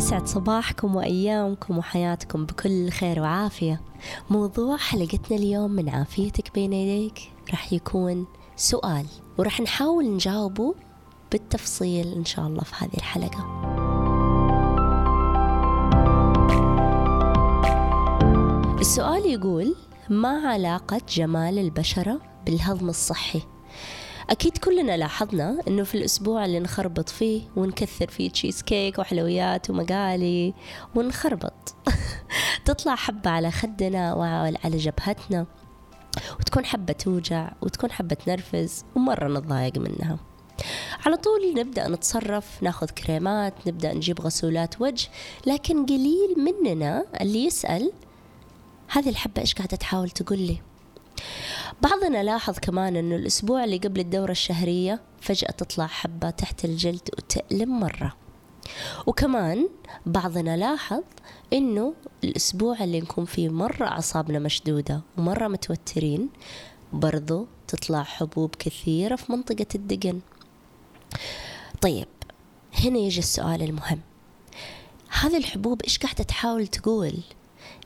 يسعد صباحكم وأيامكم وحياتكم بكل خير وعافية موضوع حلقتنا اليوم من عافيتك بين يديك راح يكون سؤال وراح نحاول نجاوبه بالتفصيل إن شاء الله في هذه الحلقة السؤال يقول ما علاقة جمال البشرة بالهضم الصحي؟ أكيد كلنا لاحظنا إنه في الأسبوع اللي نخربط فيه ونكثر فيه تشيز كيك وحلويات ومقالي ونخربط. تطلع حبة على خدنا وعلى جبهتنا وتكون حبة توجع وتكون حبة تنرفز ومرة نتضايق منها. على طول نبدأ نتصرف ناخذ كريمات نبدأ نجيب غسولات وجه لكن قليل مننا اللي يسأل هذه الحبة إيش قاعدة تحاول تقول لي؟ بعضنا لاحظ كمان أنه الأسبوع اللي قبل الدورة الشهرية فجأة تطلع حبة تحت الجلد وتألم مرة. وكمان بعضنا لاحظ إنه الأسبوع اللي نكون فيه مرة أعصابنا مشدودة ومرة متوترين برضو تطلع حبوب كثيرة في منطقة الدقن. طيب هنا يجي السؤال المهم. هذه الحبوب إيش قاعدة تحاول تقول؟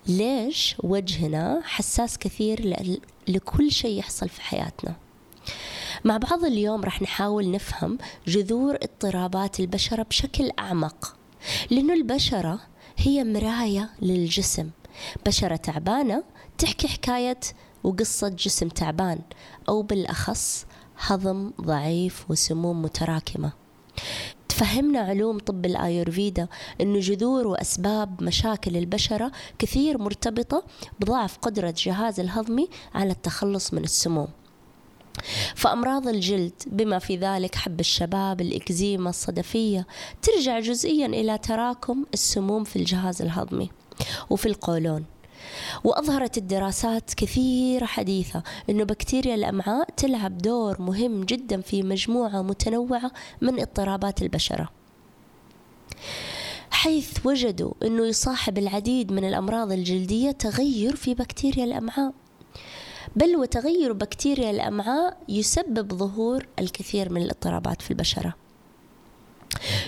ليش وجهنا حساس كثير لكل شيء يحصل في حياتنا. مع بعض اليوم راح نحاول نفهم جذور اضطرابات البشرة بشكل أعمق لأنه البشرة هي مراية للجسم. بشرة تعبانة تحكي حكاية وقصة جسم تعبان أو بالأخص هضم ضعيف وسموم متراكمة. تفهمنا علوم طب الآيورفيدا أنه جذور وأسباب مشاكل البشرة كثير مرتبطة بضعف قدرة الجهاز الهضمي على التخلص من السموم. فأمراض الجلد بما في ذلك حب الشباب الإكزيما الصدفية ترجع جزئيا إلى تراكم السموم في الجهاز الهضمي وفي القولون. وأظهرت الدراسات كثيرة حديثة أن بكتيريا الأمعاء تلعب دور مهم جدا في مجموعة متنوعة من اضطرابات البشرة. حيث وجدوا أنه يصاحب العديد من الأمراض الجلدية تغير في بكتيريا الأمعاء. بل وتغير بكتيريا الأمعاء يسبب ظهور الكثير من الاضطرابات في البشرة.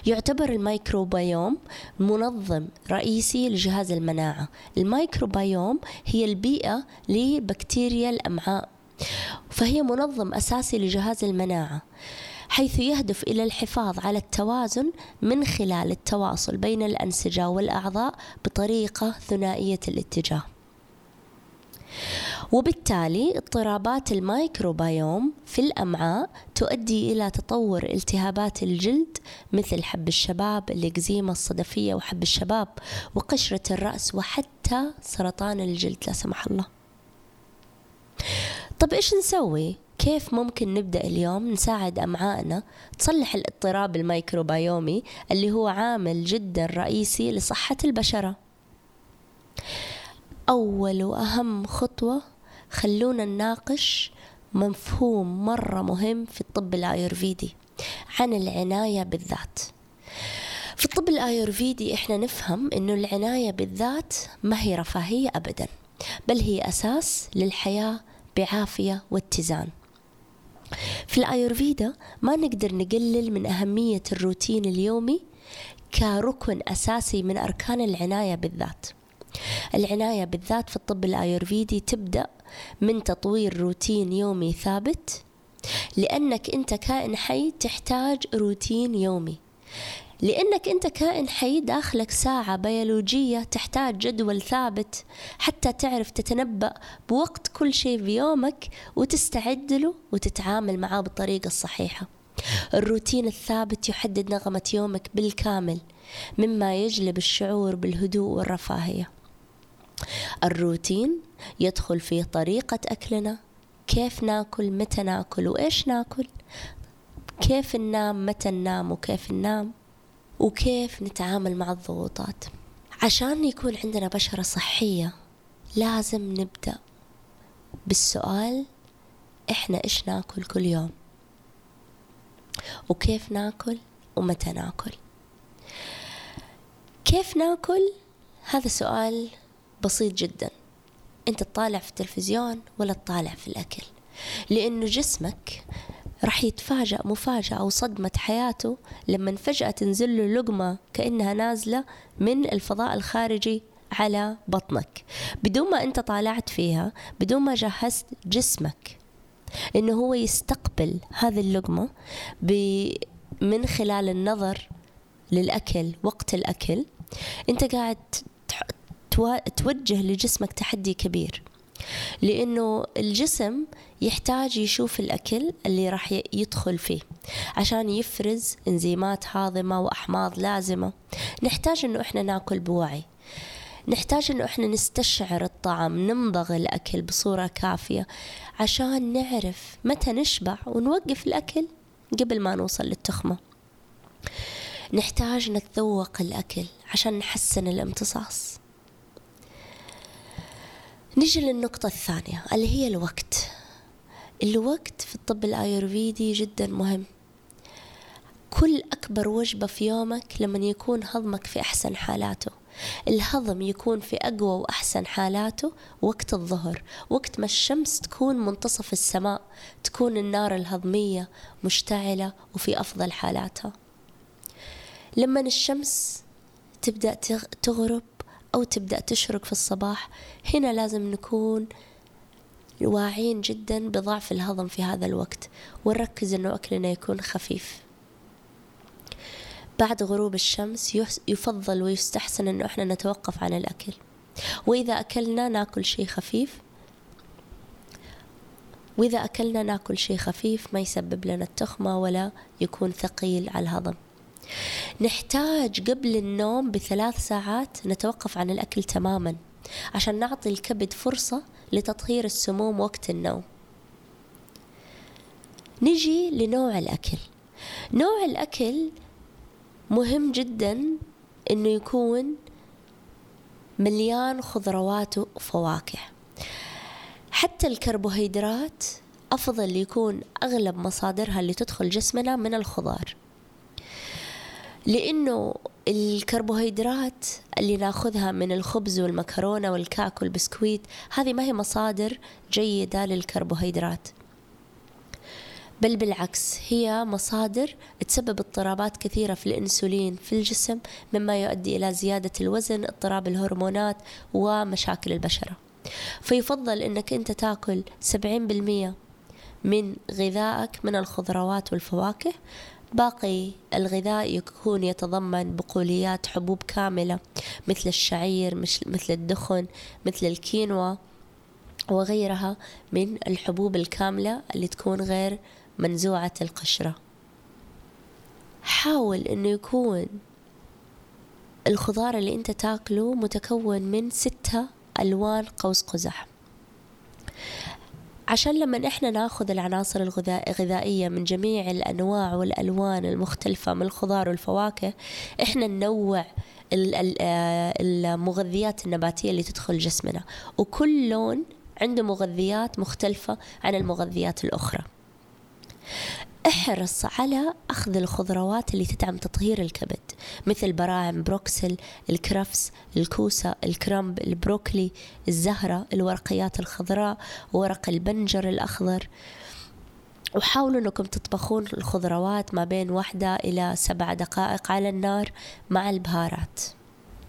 يعتبر الميكروبيوم منظم رئيسي لجهاز المناعة. الميكروبيوم هي البيئة لبكتيريا الأمعاء فهي منظم أساسي لجهاز المناعة حيث يهدف إلى الحفاظ على التوازن من خلال التواصل بين الأنسجة والأعضاء بطريقة ثنائية الاتجاه. وبالتالي اضطرابات الميكروبيوم في الأمعاء تؤدي إلى تطور التهابات الجلد مثل حب الشباب الإكزيما الصدفية وحب الشباب وقشرة الرأس وحتى سرطان الجلد لا سمح الله طب إيش نسوي؟ كيف ممكن نبدأ اليوم نساعد أمعائنا تصلح الاضطراب الميكروبيومي اللي هو عامل جدا رئيسي لصحة البشرة أول وأهم خطوة خلونا نناقش مفهوم مرة مهم في الطب الآيورفيدي عن العناية بالذات. في الطب الآيورفيدي إحنا نفهم إنه العناية بالذات ما هي رفاهية أبدا بل هي أساس للحياة بعافية واتزان. في الآيورفيدا ما نقدر نقلل من أهمية الروتين اليومي كركن أساسي من أركان العناية بالذات. العناية بالذات في الطب الآيورفيدي تبدأ من تطوير روتين يومي ثابت لأنك أنت كائن حي تحتاج روتين يومي. لأنك أنت كائن حي داخلك ساعة بيولوجية تحتاج جدول ثابت حتى تعرف تتنبأ بوقت كل شيء في يومك وتستعد له وتتعامل معاه بالطريقة الصحيحة. الروتين الثابت يحدد نغمة يومك بالكامل مما يجلب الشعور بالهدوء والرفاهية. الروتين يدخل فيه طريقة أكلنا. كيف ناكل؟ متى ناكل؟ وإيش ناكل؟ كيف ننام؟ متى ننام؟ وكيف ننام؟ وكيف نتعامل مع الضغوطات؟ عشان يكون عندنا بشرة صحية لازم نبدأ بالسؤال إحنا إيش ناكل كل يوم؟ وكيف ناكل؟ ومتى ناكل؟ كيف ناكل؟ هذا سؤال بسيط جدا. أنت تطالع في التلفزيون ولا تطالع في الأكل؟ لأنه جسمك راح يتفاجأ مفاجأة أو صدمة حياته لما فجأة تنزل له لقمة كأنها نازلة من الفضاء الخارجي على بطنك. بدون ما أنت طالعت فيها بدون ما جهزت جسمك إنه هو يستقبل هذه اللقمة من خلال النظر للأكل وقت الأكل أنت قاعد توجه لجسمك تحدي كبير. لأنه الجسم يحتاج يشوف الأكل اللي راح يدخل فيه عشان يفرز إنزيمات هاضمة وأحماض لازمة. نحتاج أنه إحنا ناكل بوعي نحتاج أنه إحنا نستشعر الطعم نمضغ الأكل بصورة كافية عشان نعرف متى نشبع ونوقف الأكل قبل ما نوصل للتخمة. نحتاج نتذوق الأكل عشان نحسن الامتصاص. نجي للنقطة الثانية اللي هي الوقت. الوقت في الطب الآيurvedi جدا مهم. كل أكبر وجبة في يومك لما يكون هضمك في أحسن حالاته. الهضم يكون في أقوى وأحسن حالاته وقت الظهر. وقت ما الشمس تكون منتصف السماء تكون النار الهضمية مشتعلة وفي أفضل حالاتها. لما الشمس تبدأ تغرب أو تبدأ تشرق في الصباح. هنا لازم نكون واعين جدا بضعف الهضم في هذا الوقت ونركز أنه أكلنا يكون خفيف. بعد غروب الشمس يفضل ويستحسن أنه إحنا نتوقف عن الأكل. وإذا أكلنا نأكل شيء خفيف وإذا أكلنا نأكل شيء خفيف ما يسبب لنا التخمة ولا يكون ثقيل على الهضم. نحتاج قبل النوم بثلاث ساعات نتوقف عن الأكل تماما عشان نعطي الكبد فرصة لتطهير السموم وقت النوم. نجي لنوع الأكل. نوع الأكل مهم جدا إنه يكون مليان خضروات وفواكه. حتى الكربوهيدرات أفضل يكون أغلب مصادرها اللي تدخل جسمنا من الخضار. لأنه الكربوهيدرات اللي ناخذها من الخبز والمكرونة والكاك والبسكويت هذه ما هي مصادر جيدة للكربوهيدرات. بل بالعكس هي مصادر تسبب اضطرابات كثيرة في الأنسولين في الجسم مما يؤدي إلى زيادة الوزن اضطراب الهرمونات ومشاكل البشرة. فيفضل أنك أنت تأكل 70% من غذائك من الخضروات والفواكه باقي الغذاء يكون يتضمن بقوليات حبوب كاملة مثل الشعير مثل الدخن مثل الكينوا وغيرها من الحبوب الكاملة اللي تكون غير منزوعة القشرة. حاول إنه يكون الخضار اللي أنت تاكله متكون من ستة ألوان قوس قزح. عشان لما إحنا ناخذ العناصر الغذائية من جميع الأنواع والألوان المختلفة من الخضار والفواكه إحنا ننوع المغذيات النباتية اللي تدخل جسمنا. وكل لون عنده مغذيات مختلفة عن المغذيات الأخرى. احرص على أخذ الخضروات اللي تدعم تطهير الكبد مثل براعم بروكسل الكرفس الكوسة الكرمب البروكلي الزهرة الورقيات الخضراء ورق البنجر الأخضر. وحاولوا أنكم تطبخون الخضروات ما بين واحدة إلى سبع دقائق على النار مع البهارات.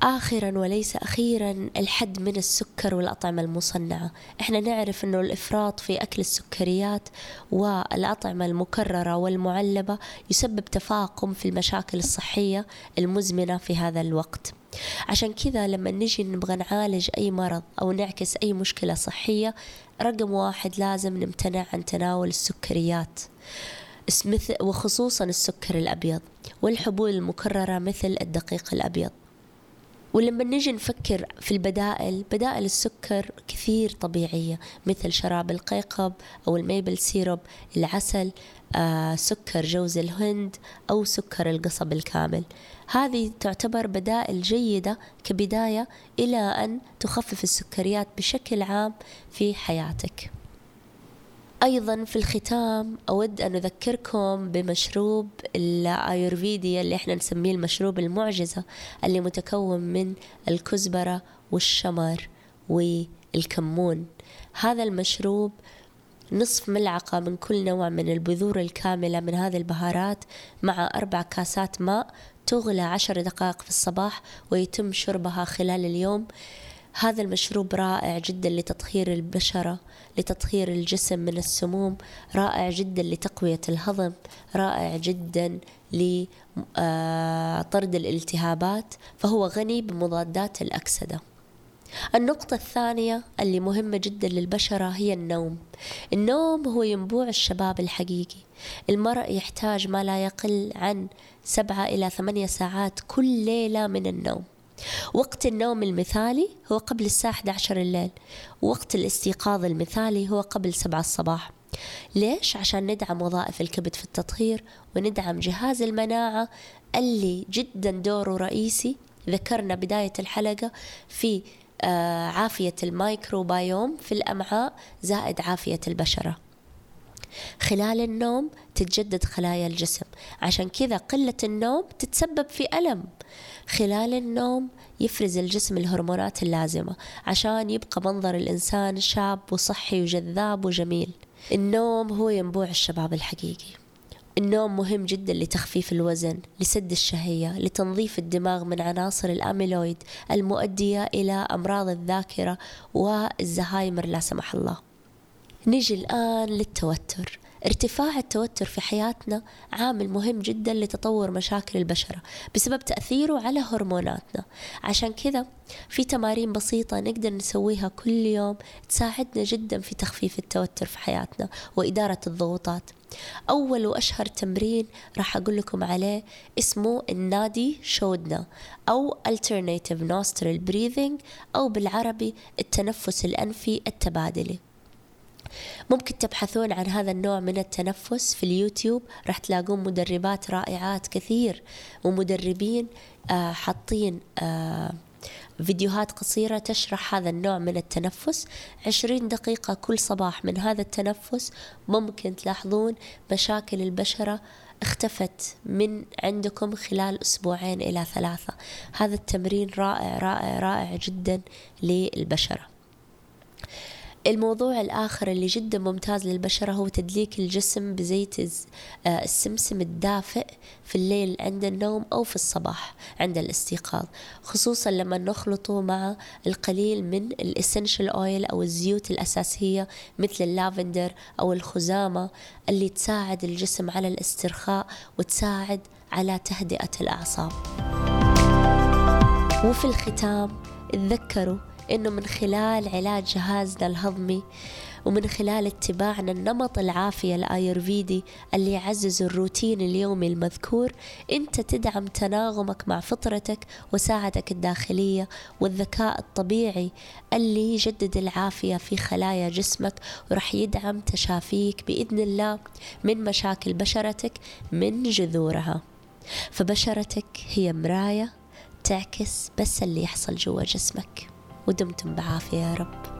آخرا وليس أخيرا الحد من السكر والأطعمة المصنعة. إحنا نعرف أنه الإفراط في أكل السكريات والأطعمة المكررة والمعلبة يسبب تفاقم في المشاكل الصحية المزمنة في هذا الوقت. عشان كذا لما نجي نبغى نعالج أي مرض أو نعكس أي مشكلة صحية رقم واحد لازم نمتنع عن تناول السكريات. وخصوصا السكر الأبيض والحبوب المكررة مثل الدقيق الأبيض. ولما نجي نفكر في البدائل بدائل السكر كثير طبيعية مثل شراب القيقب أو ال maple syrup العسل آه، سكر جوز الهند أو سكر القصب الكامل. هذه تعتبر بدائل جيدة كبداية إلى أن تخفف السكريات بشكل عام في حياتك. أيضا في الختام أود أن أذكركم بمشروب الآيورفيديا اللي إحنا نسميه المشروب المعجزة اللي متكون من الكزبرة والشمر والكمون. هذا المشروب نصف ملعقة من كل نوع من البذور الكاملة من هذه البهارات مع أربع كاسات ماء تغلى عشر دقائق في الصباح ويتم شربها خلال اليوم. هذا المشروب رائع جدا لتطهير البشرة لتطهير الجسم من السموم رائع جدا لتقوية الهضم رائع جدا لطرد الالتهابات فهو غني بمضادات الأكسدة. النقطة الثانية اللي مهمة جدا للبشرة هي النوم. النوم هو ينبوع الشباب الحقيقي. المرء يحتاج ما لا يقل عن سبعة إلى ثمانية ساعات كل ليلة من النوم. وقت النوم المثالي هو قبل الساعة 11 الليل وقت الاستيقاظ المثالي هو قبل 7 الصباح. ليش؟ عشان ندعم وظائف الكبد في التطهير وندعم جهاز المناعة اللي جدا دوره رئيسي. ذكرنا بداية الحلقة في آه، عافية الميكروبايوم في الأمعاء زائد عافية البشرة. خلال النوم تتجدد خلايا الجسم. عشان كذا قلة النوم تتسبب في ألم. خلال النوم يفرز الجسم الهرمونات اللازمة عشان يبقى منظر الإنسان شاب وصحي وجذاب وجميل. النوم هو ينبوع الشباب الحقيقي. النوم مهم جدا لتخفيف الوزن لسد الشهية لتنظيف الدماغ من عناصر الأميلويد المؤدية إلى أمراض الذاكرة والزهايمر لا سمح الله. نيجي الآن للتوتر. ارتفاع التوتر في حياتنا عامل مهم جدا لتطور مشاكل البشرة بسبب تأثيره على هرموناتنا. عشان كذا في تمارين بسيطة نقدر نسويها كل يوم تساعدنا جدا في تخفيف التوتر في حياتنا وإدارة الضغوطات. أول وأشهر تمرين راح أقول لكم عليه اسمه النادي شودنا أو Alternative Nostril Breathing أو بالعربي التنفس الأنفي التبادلي. ممكن تبحثون عن هذا النوع من التنفس في اليوتيوب. راح تلاقون مدربات رائعات كثير ومدربين آه حاطين آه فيديوهات قصيرة تشرح هذا النوع من التنفس. عشرين دقيقة كل صباح من هذا التنفس ممكن تلاحظون مشاكل البشرة اختفت من عندكم خلال أسبوعين إلى ثلاثة. هذا التمرين رائع رائع رائع جدا للبشرة. الموضوع الآخر اللي جدا ممتاز للبشرة هو تدليك الجسم بزيت آه، السمسم الدافئ في الليل عند النوم أو في الصباح عند الاستيقاظ. خصوصا لما نخلطه مع القليل من ال essential oil أو الزيوت الأساسية مثل اللافندر أو الخزامة اللي تساعد الجسم على الاسترخاء وتساعد على تهدئة الأعصاب. وفي الختام تذكروا إنه من خلال علاج جهازنا الهضمي ومن خلال اتباعنا النمط العافية الأيورفيدي اللي يعزز الروتين اليومي المذكور أنت تدعم تناغمك مع فطرتك وساعدك الداخلية والذكاء الطبيعي اللي يجدد العافية في خلايا جسمك ورح يدعم تشافيك بإذن الله من مشاكل بشرتك من جذورها. فبشرتك هي مراية تعكس بس اللي يحصل جوا جسمك. ودمتم بعافية يا رب.